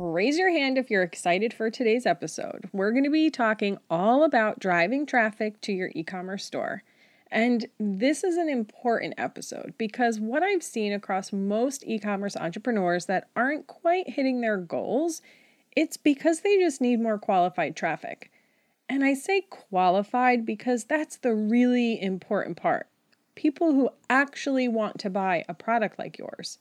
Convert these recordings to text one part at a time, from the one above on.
Raise your hand if you're excited for today's episode. We're going to be talking all about driving traffic to your e commerce store. And this is an important episode because what I've seen across most e commerce entrepreneurs that aren't quite hitting their goals, it's because they just need more qualified traffic. And I say qualified because that's the really important part. People who actually want to buy a product like yours.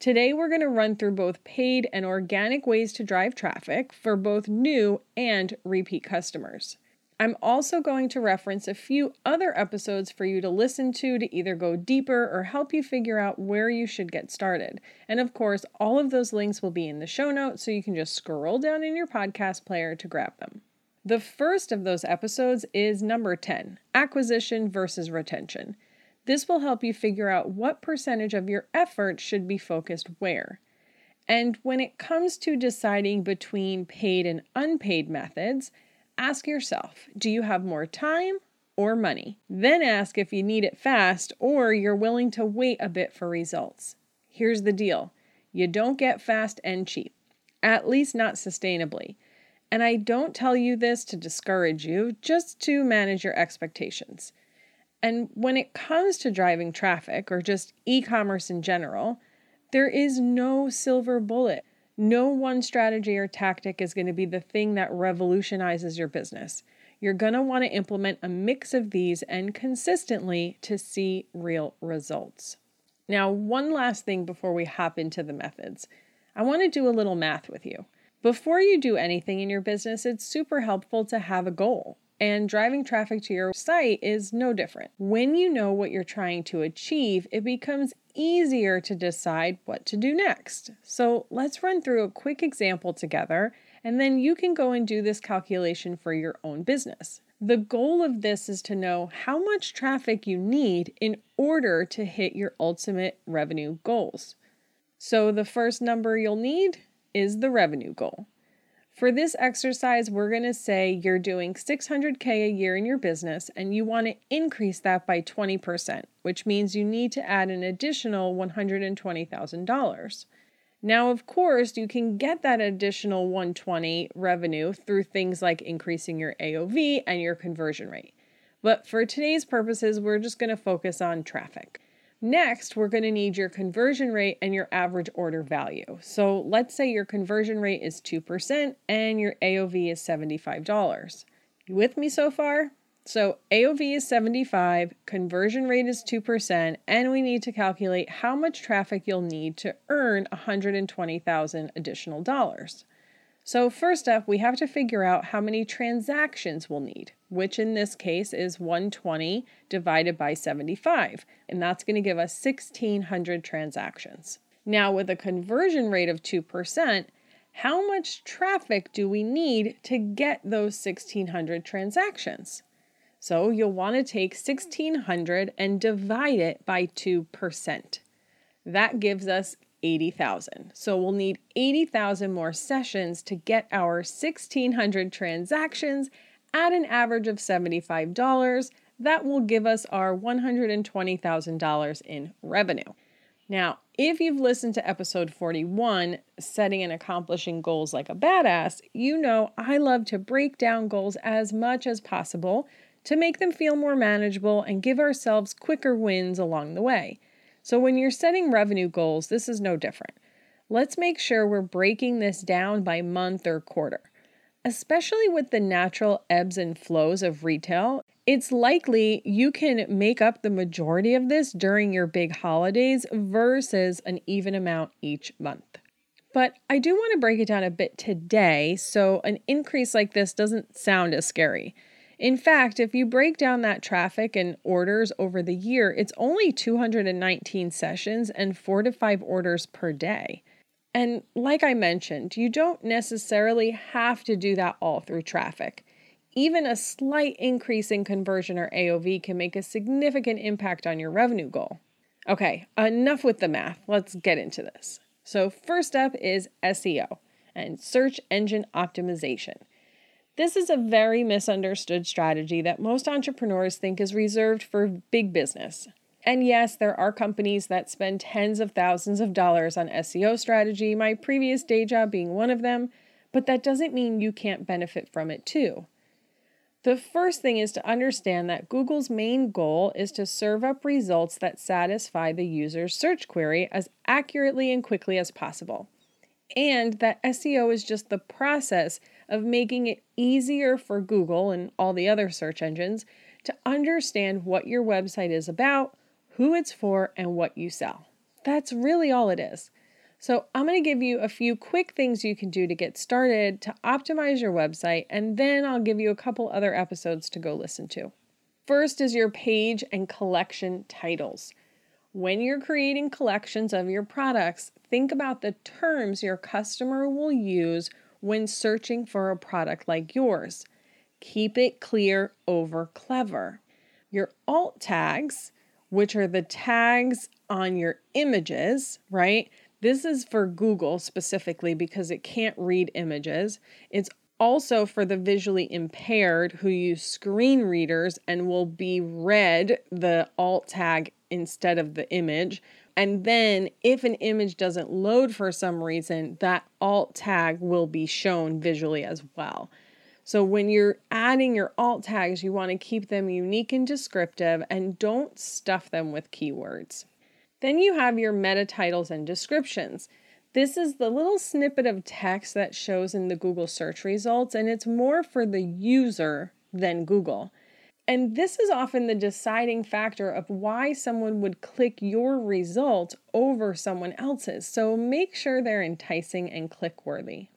Today, we're going to run through both paid and organic ways to drive traffic for both new and repeat customers. I'm also going to reference a few other episodes for you to listen to to either go deeper or help you figure out where you should get started. And of course, all of those links will be in the show notes so you can just scroll down in your podcast player to grab them. The first of those episodes is number 10 Acquisition versus Retention. This will help you figure out what percentage of your effort should be focused where. And when it comes to deciding between paid and unpaid methods, ask yourself do you have more time or money? Then ask if you need it fast or you're willing to wait a bit for results. Here's the deal you don't get fast and cheap, at least not sustainably. And I don't tell you this to discourage you, just to manage your expectations. And when it comes to driving traffic or just e commerce in general, there is no silver bullet. No one strategy or tactic is going to be the thing that revolutionizes your business. You're going to want to implement a mix of these and consistently to see real results. Now, one last thing before we hop into the methods. I want to do a little math with you. Before you do anything in your business, it's super helpful to have a goal. And driving traffic to your site is no different. When you know what you're trying to achieve, it becomes easier to decide what to do next. So let's run through a quick example together, and then you can go and do this calculation for your own business. The goal of this is to know how much traffic you need in order to hit your ultimate revenue goals. So the first number you'll need is the revenue goal. For this exercise, we're going to say you're doing 600K a year in your business and you want to increase that by 20%, which means you need to add an additional $120,000. Now, of course, you can get that additional 120 revenue through things like increasing your AOV and your conversion rate. But for today's purposes, we're just going to focus on traffic. Next, we're going to need your conversion rate and your average order value. So let's say your conversion rate is 2% and your AOV is $75. You with me so far? So AOV is 75, conversion rate is 2%, and we need to calculate how much traffic you'll need to earn 120,000 additional dollars. So first up, we have to figure out how many transactions we'll need, which in this case is 120 divided by 75, and that's going to give us 1600 transactions. Now with a conversion rate of 2%, how much traffic do we need to get those 1600 transactions? So you'll want to take 1600 and divide it by 2%. That gives us 80,000. So we'll need 80,000 more sessions to get our 1,600 transactions at an average of $75. That will give us our $120,000 in revenue. Now, if you've listened to episode 41, Setting and Accomplishing Goals Like a Badass, you know I love to break down goals as much as possible to make them feel more manageable and give ourselves quicker wins along the way. So when you're setting revenue goals, this is no different. Let's make sure we're breaking this down by month or quarter. Especially with the natural ebbs and flows of retail, it's likely you can make up the majority of this during your big holidays versus an even amount each month. But I do want to break it down a bit today so an increase like this doesn't sound as scary. In fact, if you break down that traffic and orders over the year, it's only 219 sessions and four to five orders per day. And like I mentioned, you don't necessarily have to do that all through traffic. Even a slight increase in conversion or AOV can make a significant impact on your revenue goal. Okay, enough with the math. Let's get into this. So, first up is SEO and search engine optimization. This is a very misunderstood strategy that most entrepreneurs think is reserved for big business. And yes, there are companies that spend tens of thousands of dollars on SEO strategy, my previous day job being one of them, but that doesn't mean you can't benefit from it too. The first thing is to understand that Google's main goal is to serve up results that satisfy the user's search query as accurately and quickly as possible. And that SEO is just the process of making it easier for Google and all the other search engines to understand what your website is about, who it's for, and what you sell. That's really all it is. So, I'm going to give you a few quick things you can do to get started to optimize your website, and then I'll give you a couple other episodes to go listen to. First is your page and collection titles. When you're creating collections of your products, think about the terms your customer will use when searching for a product like yours. Keep it clear over clever. Your alt tags, which are the tags on your images, right? This is for Google specifically because it can't read images. It's also for the visually impaired who use screen readers and will be read the alt tag instead of the image. And then, if an image doesn't load for some reason, that alt tag will be shown visually as well. So, when you're adding your alt tags, you want to keep them unique and descriptive and don't stuff them with keywords. Then you have your meta titles and descriptions. This is the little snippet of text that shows in the Google search results, and it's more for the user than Google. And this is often the deciding factor of why someone would click your result over someone else's. So make sure they're enticing and click worthy.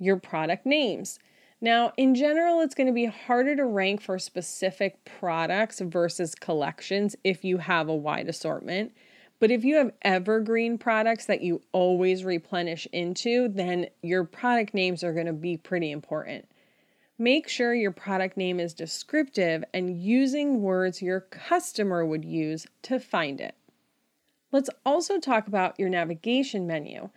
Your product names. Now, in general, it's going to be harder to rank for specific products versus collections if you have a wide assortment. But if you have evergreen products that you always replenish into, then your product names are going to be pretty important. Make sure your product name is descriptive and using words your customer would use to find it. Let's also talk about your navigation menu.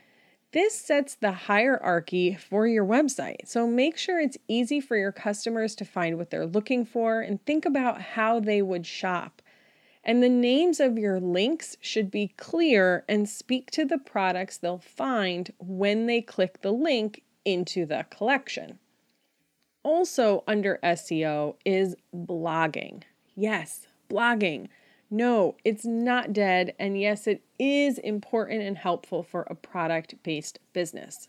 This sets the hierarchy for your website, so make sure it's easy for your customers to find what they're looking for and think about how they would shop. And the names of your links should be clear and speak to the products they'll find when they click the link into the collection. Also, under SEO is blogging. Yes, blogging. No, it's not dead. And yes, it is important and helpful for a product based business.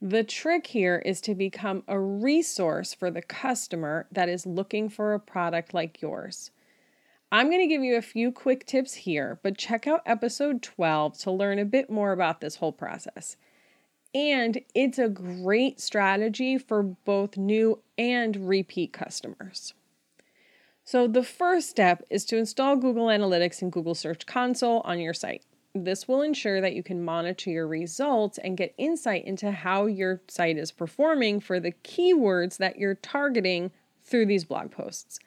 The trick here is to become a resource for the customer that is looking for a product like yours. I'm going to give you a few quick tips here, but check out episode 12 to learn a bit more about this whole process. And it's a great strategy for both new and repeat customers. So, the first step is to install Google Analytics and Google Search Console on your site. This will ensure that you can monitor your results and get insight into how your site is performing for the keywords that you're targeting through these blog posts.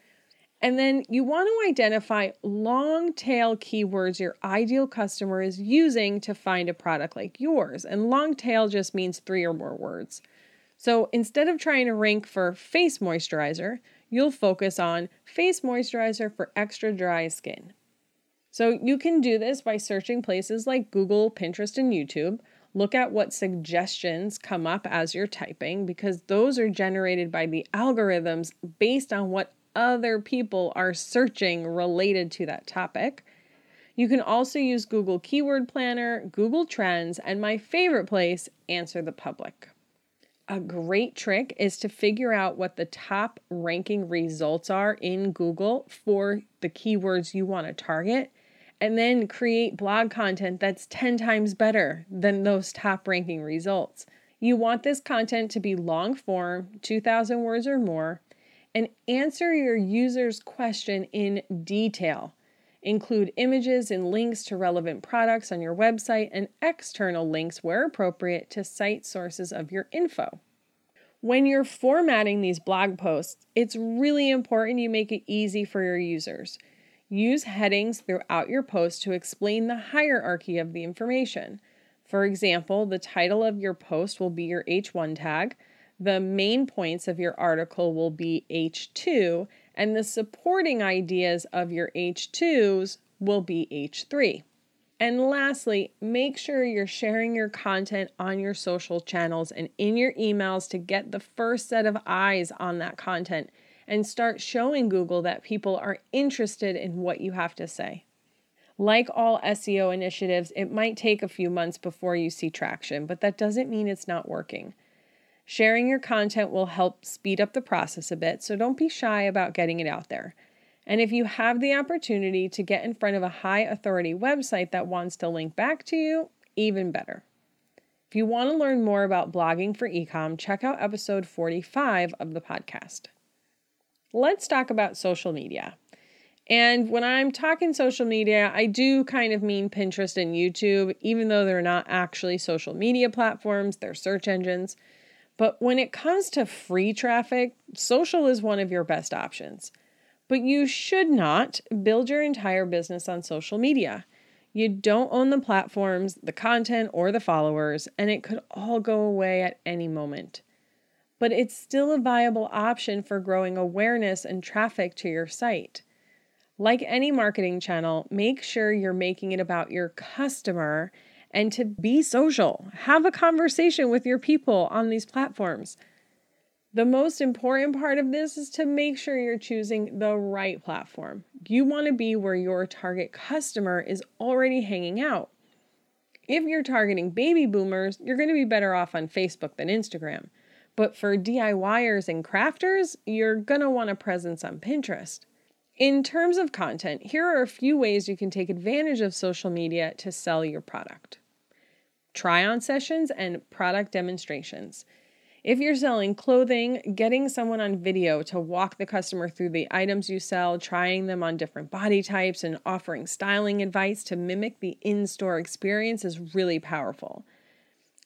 And then you want to identify long tail keywords your ideal customer is using to find a product like yours. And long tail just means three or more words. So instead of trying to rank for face moisturizer, you'll focus on face moisturizer for extra dry skin. So you can do this by searching places like Google, Pinterest, and YouTube. Look at what suggestions come up as you're typing because those are generated by the algorithms based on what other people are searching related to that topic. You can also use Google Keyword Planner, Google Trends, and my favorite place, Answer the Public. a great trick is to figure out what the top ranking results are in Google for the keywords you want to target and then create blog content that's 10 times better than those top ranking results. You want this content to be long form, 2,000 words or more, and answer your user's question in detail. Include images and links to relevant products on your website and external links where appropriate to cite sources of your info. When you're formatting these blog posts, it's really important you make it easy for your users. Use headings throughout your post to explain the hierarchy of the information. For example, the title of your post will be your H1 tag, the main points of your article will be H2, and the supporting ideas of your H2s will be H3. And lastly, make sure you're sharing your content on your social channels and in your emails to get the first set of eyes on that content and start showing Google that people are interested in what you have to say. Like all SEO initiatives, it might take a few months before you see traction, but that doesn't mean it's not working. Sharing your content will help speed up the process a bit, so don't be shy about getting it out there. And if you have the opportunity to get in front of a high authority website that wants to link back to you, even better. If you want to learn more about blogging for ecom, check out episode 45 of the podcast. Let's talk about social media. And when I'm talking social media, I do kind of mean Pinterest and YouTube, even though they're not actually social media platforms, they're search engines. But when it comes to free traffic, social is one of your best options. But you should not build your entire business on social media. You don't own the platforms, the content, or the followers, and it could all go away at any moment. But it's still a viable option for growing awareness and traffic to your site. Like any marketing channel, make sure you're making it about your customer and to be social. Have a conversation with your people on these platforms. The most important part of this is to make sure you're choosing the right platform. You want to be where your target customer is already hanging out. If you're targeting baby boomers, you're going to be better off on Facebook than Instagram. But for DIYers and crafters, you're going to want a presence on Pinterest. In terms of content, here are a few ways you can take advantage of social media to sell your product try on sessions and product demonstrations. If you're selling clothing, getting someone on video to walk the customer through the items you sell, trying them on different body types, and offering styling advice to mimic the in store experience is really powerful.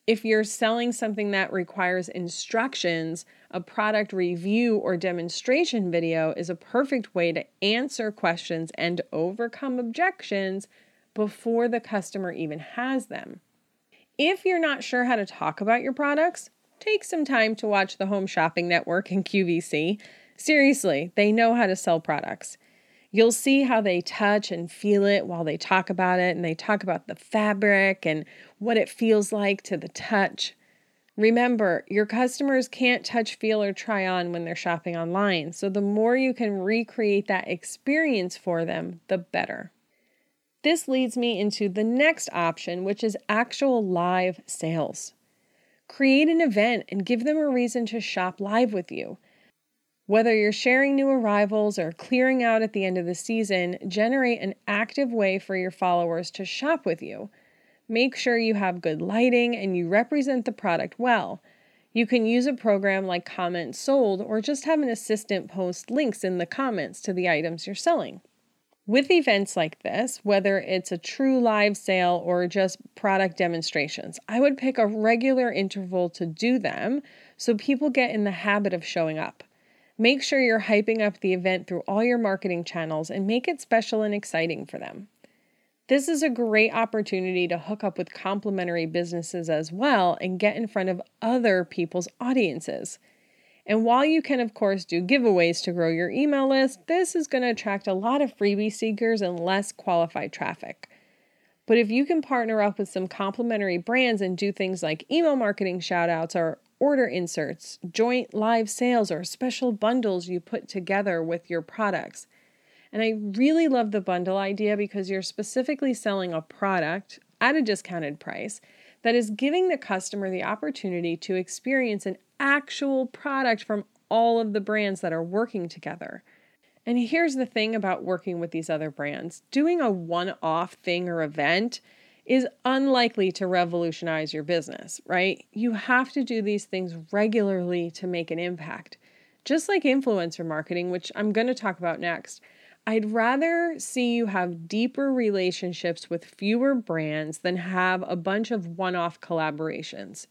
If you're selling something that requires instructions, a product review or demonstration video is a perfect way to answer questions and overcome objections before the customer even has them. If you're not sure how to talk about your products, take some time to watch the Home Shopping Network and QVC. Seriously, they know how to sell products. You'll see how they touch and feel it while they talk about it, and they talk about the fabric and what it feels like to the touch. Remember, your customers can't touch, feel, or try on when they're shopping online, so the more you can recreate that experience for them, the better. This leads me into the next option, which is actual live sales. Create an event and give them a reason to shop live with you. Whether you're sharing new arrivals or clearing out at the end of the season, generate an active way for your followers to shop with you. Make sure you have good lighting and you represent the product well. You can use a program like Comment Sold or just have an assistant post links in the comments to the items you're selling. With events like this, whether it's a true live sale or just product demonstrations, I would pick a regular interval to do them so people get in the habit of showing up. Make sure you're hyping up the event through all your marketing channels and make it special and exciting for them. This is a great opportunity to hook up with complementary businesses as well and get in front of other people's audiences. And while you can, of course, do giveaways to grow your email list, this is going to attract a lot of freebie seekers and less qualified traffic. But if you can partner up with some complementary brands and do things like email marketing shoutouts or order inserts, joint live sales, or special bundles you put together with your products. And I really love the bundle idea because you're specifically selling a product at a discounted price that is giving the customer the opportunity to experience an actual product from all of the brands that are working together. And here's the thing about working with these other brands doing a one off thing or event is unlikely to revolutionize your business, right? You have to do these things regularly to make an impact. Just like influencer marketing, which I'm going to talk about next, I'd rather see you have deeper relationships with fewer brands than have a bunch of one off collaborations.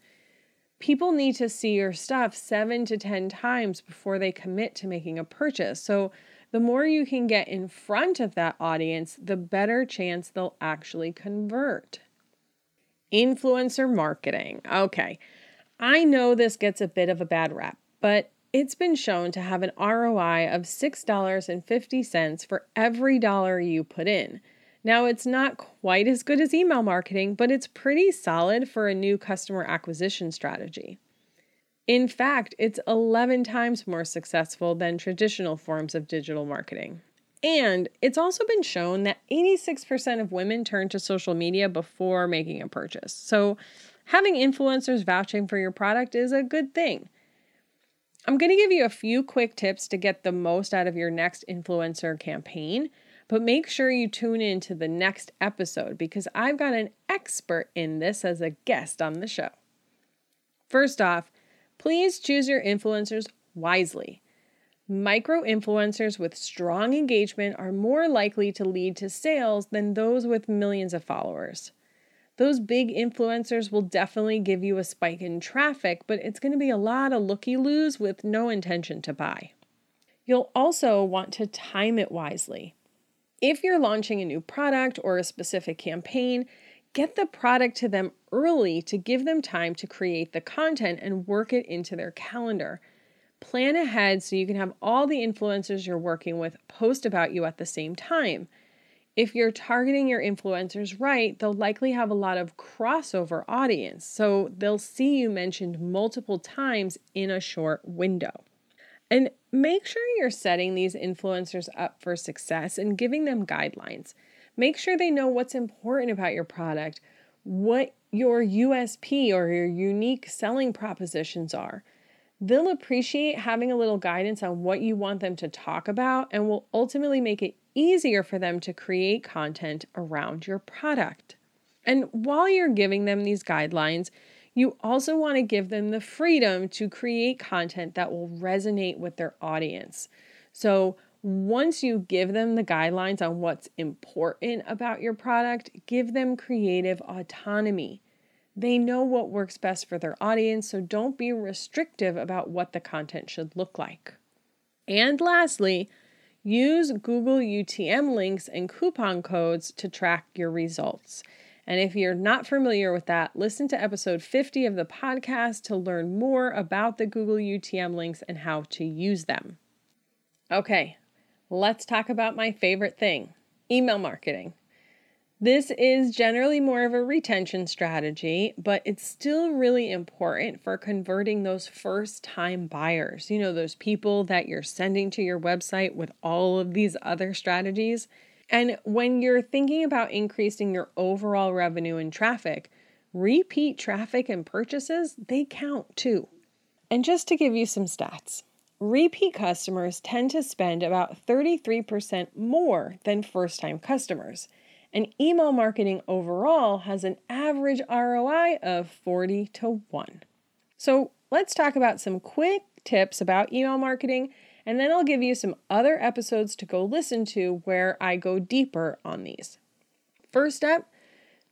People need to see your stuff seven to 10 times before they commit to making a purchase. So, the more you can get in front of that audience, the better chance they'll actually convert. Influencer marketing. Okay, I know this gets a bit of a bad rap, but it's been shown to have an ROI of $6.50 for every dollar you put in. Now, it's not quite as good as email marketing, but it's pretty solid for a new customer acquisition strategy. In fact, it's 11 times more successful than traditional forms of digital marketing. And it's also been shown that 86% of women turn to social media before making a purchase. So, having influencers vouching for your product is a good thing. I'm going to give you a few quick tips to get the most out of your next influencer campaign, but make sure you tune in to the next episode because I've got an expert in this as a guest on the show. First off, please choose your influencers wisely. Micro influencers with strong engagement are more likely to lead to sales than those with millions of followers. Those big influencers will definitely give you a spike in traffic, but it's going to be a lot of looky loos with no intention to buy. You'll also want to time it wisely. If you're launching a new product or a specific campaign, get the product to them early to give them time to create the content and work it into their calendar. Plan ahead so you can have all the influencers you're working with post about you at the same time. If you're targeting your influencers right, they'll likely have a lot of crossover audience, so they'll see you mentioned multiple times in a short window. And make sure you're setting these influencers up for success and giving them guidelines. Make sure they know what's important about your product, what your USP or your unique selling propositions are. They'll appreciate having a little guidance on what you want them to talk about and will ultimately make it easier for them to create content around your product. And while you're giving them these guidelines, you also want to give them the freedom to create content that will resonate with their audience. So, once you give them the guidelines on what's important about your product, give them creative autonomy. They know what works best for their audience, so don't be restrictive about what the content should look like. And lastly, use Google UTM links and coupon codes to track your results. And if you're not familiar with that, listen to episode 50 of the podcast to learn more about the Google UTM links and how to use them. Okay, let's talk about my favorite thing email marketing. This is generally more of a retention strategy, but it's still really important for converting those first time buyers. You know, those people that you're sending to your website with all of these other strategies. And when you're thinking about increasing your overall revenue and traffic, repeat traffic and purchases, they count too. And just to give you some stats, repeat customers tend to spend about 33% more than first time customers. And email marketing overall has an average ROI of 40 to 1. So let's talk about some quick tips about email marketing and then I'll give you some other episodes to go listen to where I go deeper on these. First up,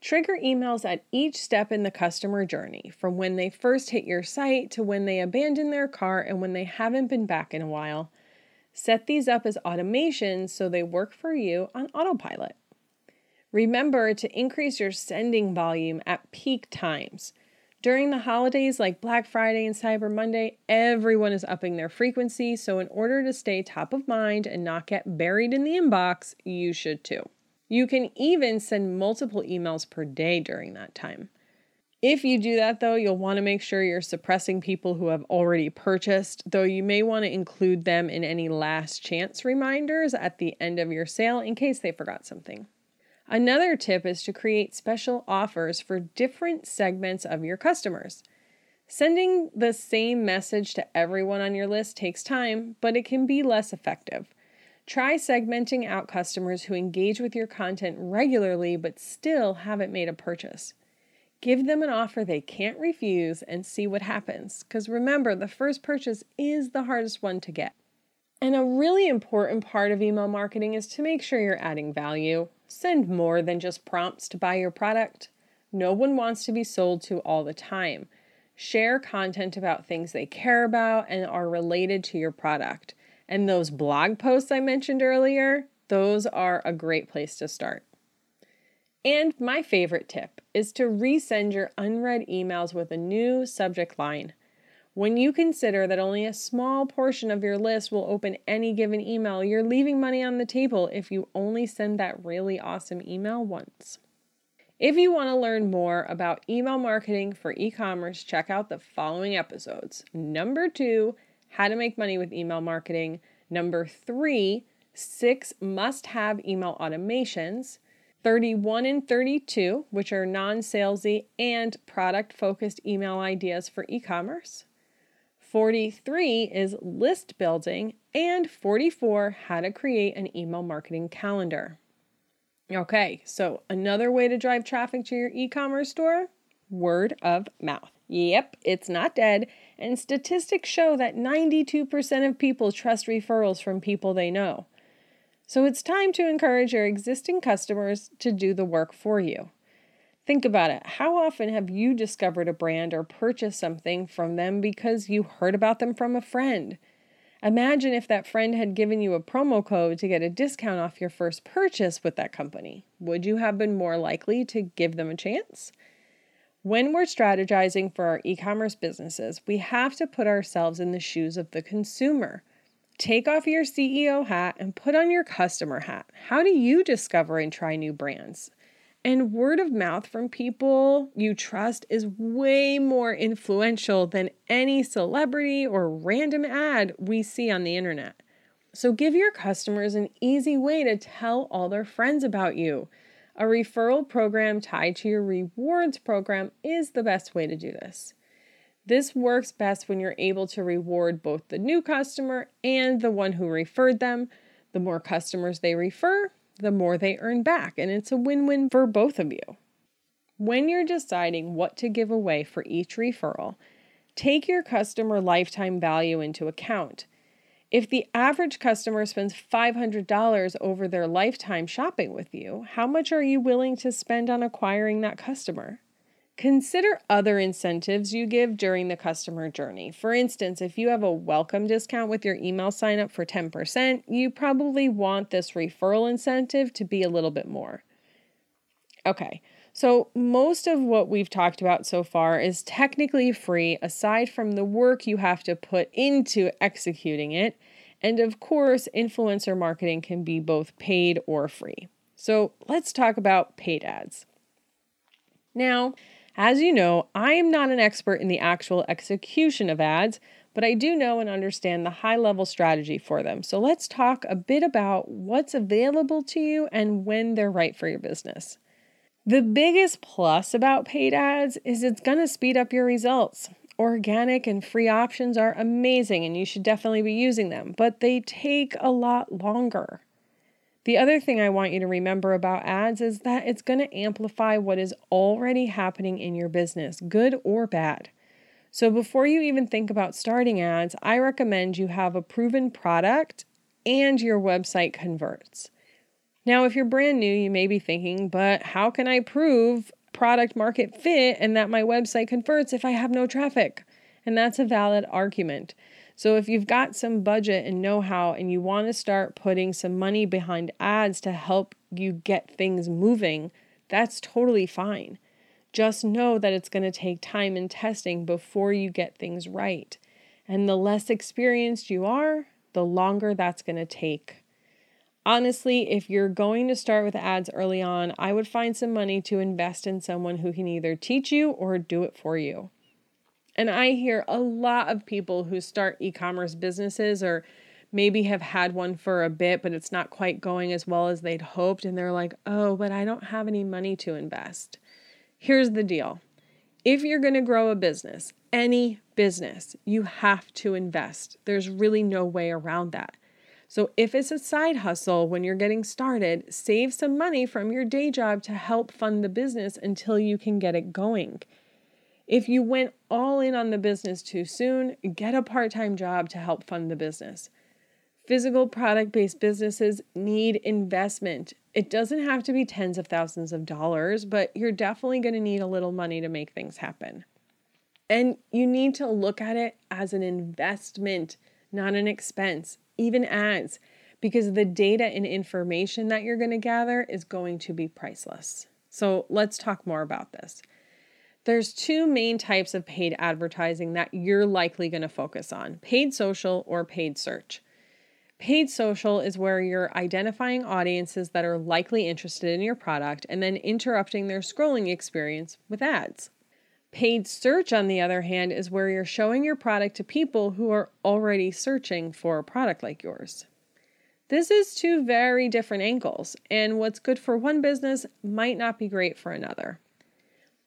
trigger emails at each step in the customer journey, from when they first hit your site to when they abandon their cart and when they haven't been back in a while. Set these up as automations so they work for you on autopilot. Remember to increase your sending volume at peak times. During the holidays like Black Friday and Cyber Monday, everyone is upping their frequency, so in order to stay top of mind and not get buried in the inbox, you should too. You can even send multiple emails per day during that time. If you do that, though, you'll want to make sure you're suppressing people who have already purchased, though you may want to include them in any last chance reminders at the end of your sale in case they forgot something. Another tip is to create special offers for different segments of your customers. Sending the same message to everyone on your list takes time, but it can be less effective. Try segmenting out customers who engage with your content regularly but still haven't made a purchase. Give them an offer they can't refuse and see what happens, because remember, the first purchase is the hardest one to get. And a really important part of email marketing is to make sure you're adding value. Send more than just prompts to buy your product. No one wants to be sold to all the time. Share content about things they care about and are related to your product. And those blog posts I mentioned earlier, those are a great place to start. And my favorite tip is to resend your unread emails with a new subject line. When you consider that only a small portion of your list will open any given email, you're leaving money on the table if you only send that really awesome email once. If you want to learn more about email marketing for e commerce, check out the following episodes. Number two, how to make money with email marketing. Number three, six must have email automations. 31 and 32, which are non salesy and product focused email ideas for e commerce. 43 is list building. And 44, how to create an email marketing calendar. Okay, so another way to drive traffic to your e commerce store word of mouth. Yep, it's not dead. And statistics show that 92% of people trust referrals from people they know. So it's time to encourage your existing customers to do the work for you. Think about it. How often have you discovered a brand or purchased something from them because you heard about them from a friend? Imagine if that friend had given you a promo code to get a discount off your first purchase with that company. Would you have been more likely to give them a chance? When we're strategizing for our e commerce businesses, we have to put ourselves in the shoes of the consumer. Take off your CEO hat and put on your customer hat. How do you discover and try new brands? And word of mouth from people you trust is way more influential than any celebrity or random ad we see on the internet. So give your customers an easy way to tell all their friends about you. A referral program tied to your rewards program is the best way to do this. This works best when you're able to reward both the new customer and the one who referred them. The more customers they refer, the more they earn back, and it's a win win for both of you. When you're deciding what to give away for each referral, take your customer lifetime value into account. If the average customer spends $500 over their lifetime shopping with you, how much are you willing to spend on acquiring that customer? Consider other incentives you give during the customer journey. For instance, if you have a welcome discount with your email sign up for 10%, you probably want this referral incentive to be a little bit more. Okay, so most of what we've talked about so far is technically free aside from the work you have to put into executing it. And of course, influencer marketing can be both paid or free. So let's talk about paid ads. Now, as you know, I am not an expert in the actual execution of ads, but I do know and understand the high level strategy for them. So let's talk a bit about what's available to you and when they're right for your business. The biggest plus about paid ads is it's going to speed up your results. Organic and free options are amazing and you should definitely be using them, but they take a lot longer. The other thing I want you to remember about ads is that it's going to amplify what is already happening in your business, good or bad. So before you even think about starting ads, I recommend you have a proven product and your website converts. Now, if you're brand new, you may be thinking, but how can I prove product market fit and that my website converts if I have no traffic? And that's a valid argument. So if you've got some budget and know how and you want to start putting some money behind ads to help you get things moving, that's totally fine. Just know that it's going to take time and testing before you get things right. And the less experienced you are, the longer that's going to take. Honestly, if you're going to start with ads early on, I would find some money to invest in someone who can either teach you or do it for you. And I hear a lot of people who start e commerce businesses or maybe have had one for a bit, but it's not quite going as well as they'd hoped. And they're like, oh, but I don't have any money to invest. Here's the deal if you're going to grow a business, any business, you have to invest. There's really no way around that. So, if it's a side hustle when you're getting started, save some money from your day job to help fund the business until you can get it going. If you went all in on the business too soon, get a part time job to help fund the business. Physical product based businesses need investment. It doesn't have to be tens of thousands of dollars, but you're definitely going to need a little money to make things happen. And you need to look at it as an investment, not an expense even ads, because the data and information that you're going to gather is going to be priceless. So let's talk more about this. There's two main types of paid advertising that you're likely going to focus on paid social or paid search. Paid social is where you're identifying audiences that are likely interested in your product and then interrupting their scrolling experience with ads. Paid search, on the other hand, is where you're showing your product to people who are already searching for a product like yours. This is two very different angles, and what's good for one business might not be great for another.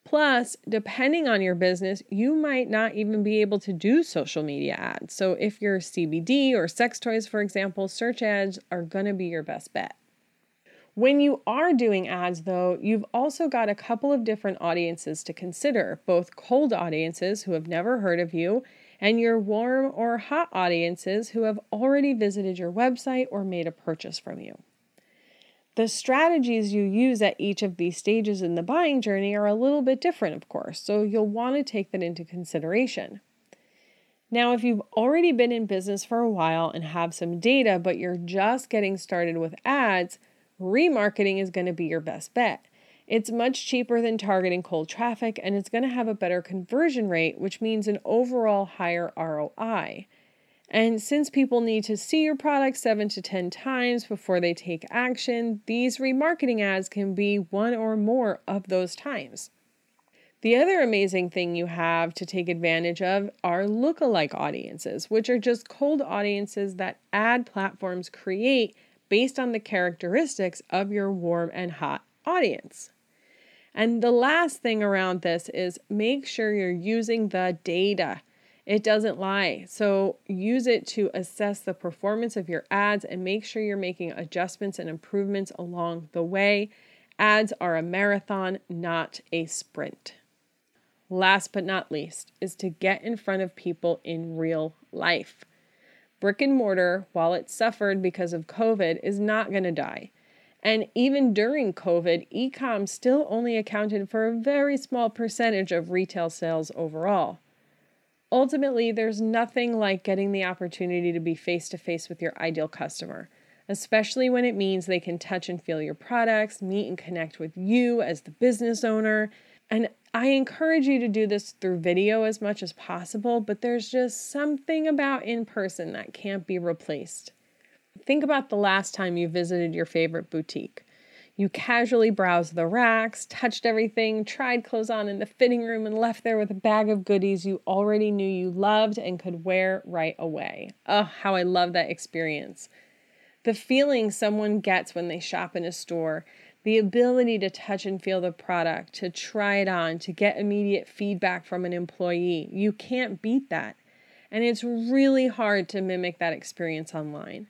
Plus, depending on your business, you might not even be able to do social media ads. So, if you're CBD or sex toys, for example, search ads are going to be your best bet. When you are doing ads, though, you've also got a couple of different audiences to consider both cold audiences who have never heard of you, and your warm or hot audiences who have already visited your website or made a purchase from you. The strategies you use at each of these stages in the buying journey are a little bit different, of course, so you'll want to take that into consideration. Now, if you've already been in business for a while and have some data, but you're just getting started with ads, remarketing is going to be your best bet. It's much cheaper than targeting cold traffic and it's going to have a better conversion rate, which means an overall higher ROI. And since people need to see your product seven to 10 times before they take action, these remarketing ads can be one or more of those times. The other amazing thing you have to take advantage of are lookalike audiences, which are just cold audiences that ad platforms create based on the characteristics of your warm and hot audience. And the last thing around this is make sure you're using the data. It doesn't lie. So use it to assess the performance of your ads and make sure you're making adjustments and improvements along the way. Ads are a marathon, not a sprint. Last but not least is to get in front of people in real life. Brick and mortar, while it suffered because of COVID, is not going to die. And even during COVID, ecom still only accounted for a very small percentage of retail sales overall. Ultimately, there's nothing like getting the opportunity to be face to face with your ideal customer, especially when it means they can touch and feel your products, meet and connect with you as the business owner, and I encourage you to do this through video as much as possible, but there's just something about in person that can't be replaced. Think about the last time you visited your favorite boutique. You casually browsed the racks, touched everything, tried clothes on in the fitting room, and left there with a bag of goodies you already knew you loved and could wear right away. Oh, how I love that experience. The feeling someone gets when they shop in a store the ability to touch and feel the product, to try it on, to get immediate feedback from an employee. You can't beat that. And it's really hard to mimic that experience online.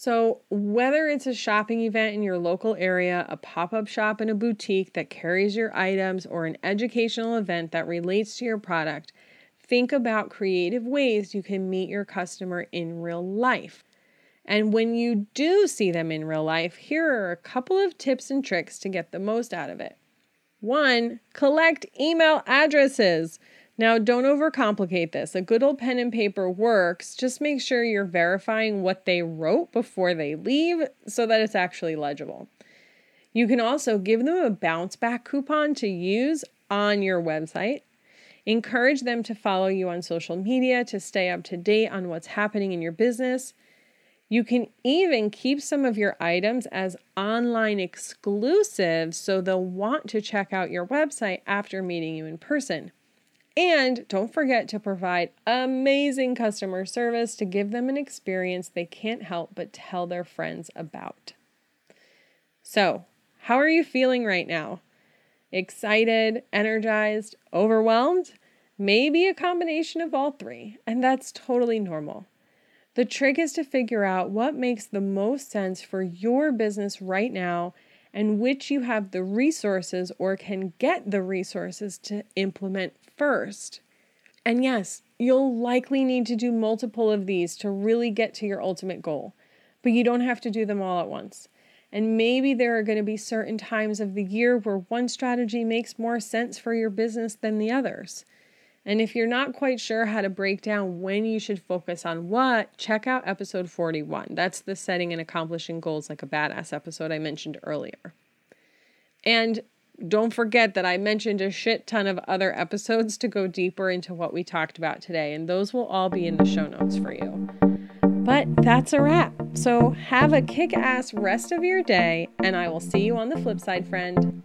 So, whether it's a shopping event in your local area, a pop up shop in a boutique that carries your items, or an educational event that relates to your product, think about creative ways you can meet your customer in real life. And when you do see them in real life, here are a couple of tips and tricks to get the most out of it. One, collect email addresses. Now, don't overcomplicate this. A good old pen and paper works. Just make sure you're verifying what they wrote before they leave so that it's actually legible. You can also give them a bounce back coupon to use on your website. Encourage them to follow you on social media to stay up to date on what's happening in your business. You can even keep some of your items as online exclusives so they'll want to check out your website after meeting you in person. And don't forget to provide amazing customer service to give them an experience they can't help but tell their friends about. So, how are you feeling right now? Excited, energized, overwhelmed? Maybe a combination of all three, and that's totally normal. The trick is to figure out what makes the most sense for your business right now and which you have the resources or can get the resources to implement first. And yes, you'll likely need to do multiple of these to really get to your ultimate goal, but you don't have to do them all at once. And maybe there are going to be certain times of the year where one strategy makes more sense for your business than the others. And if you're not quite sure how to break down when you should focus on what, check out episode 41. That's the setting and accomplishing goals like a badass episode I mentioned earlier. And don't forget that I mentioned a shit ton of other episodes to go deeper into what we talked about today, and those will all be in the show notes for you. But that's a wrap. So have a kick ass rest of your day, and I will see you on the flip side, friend.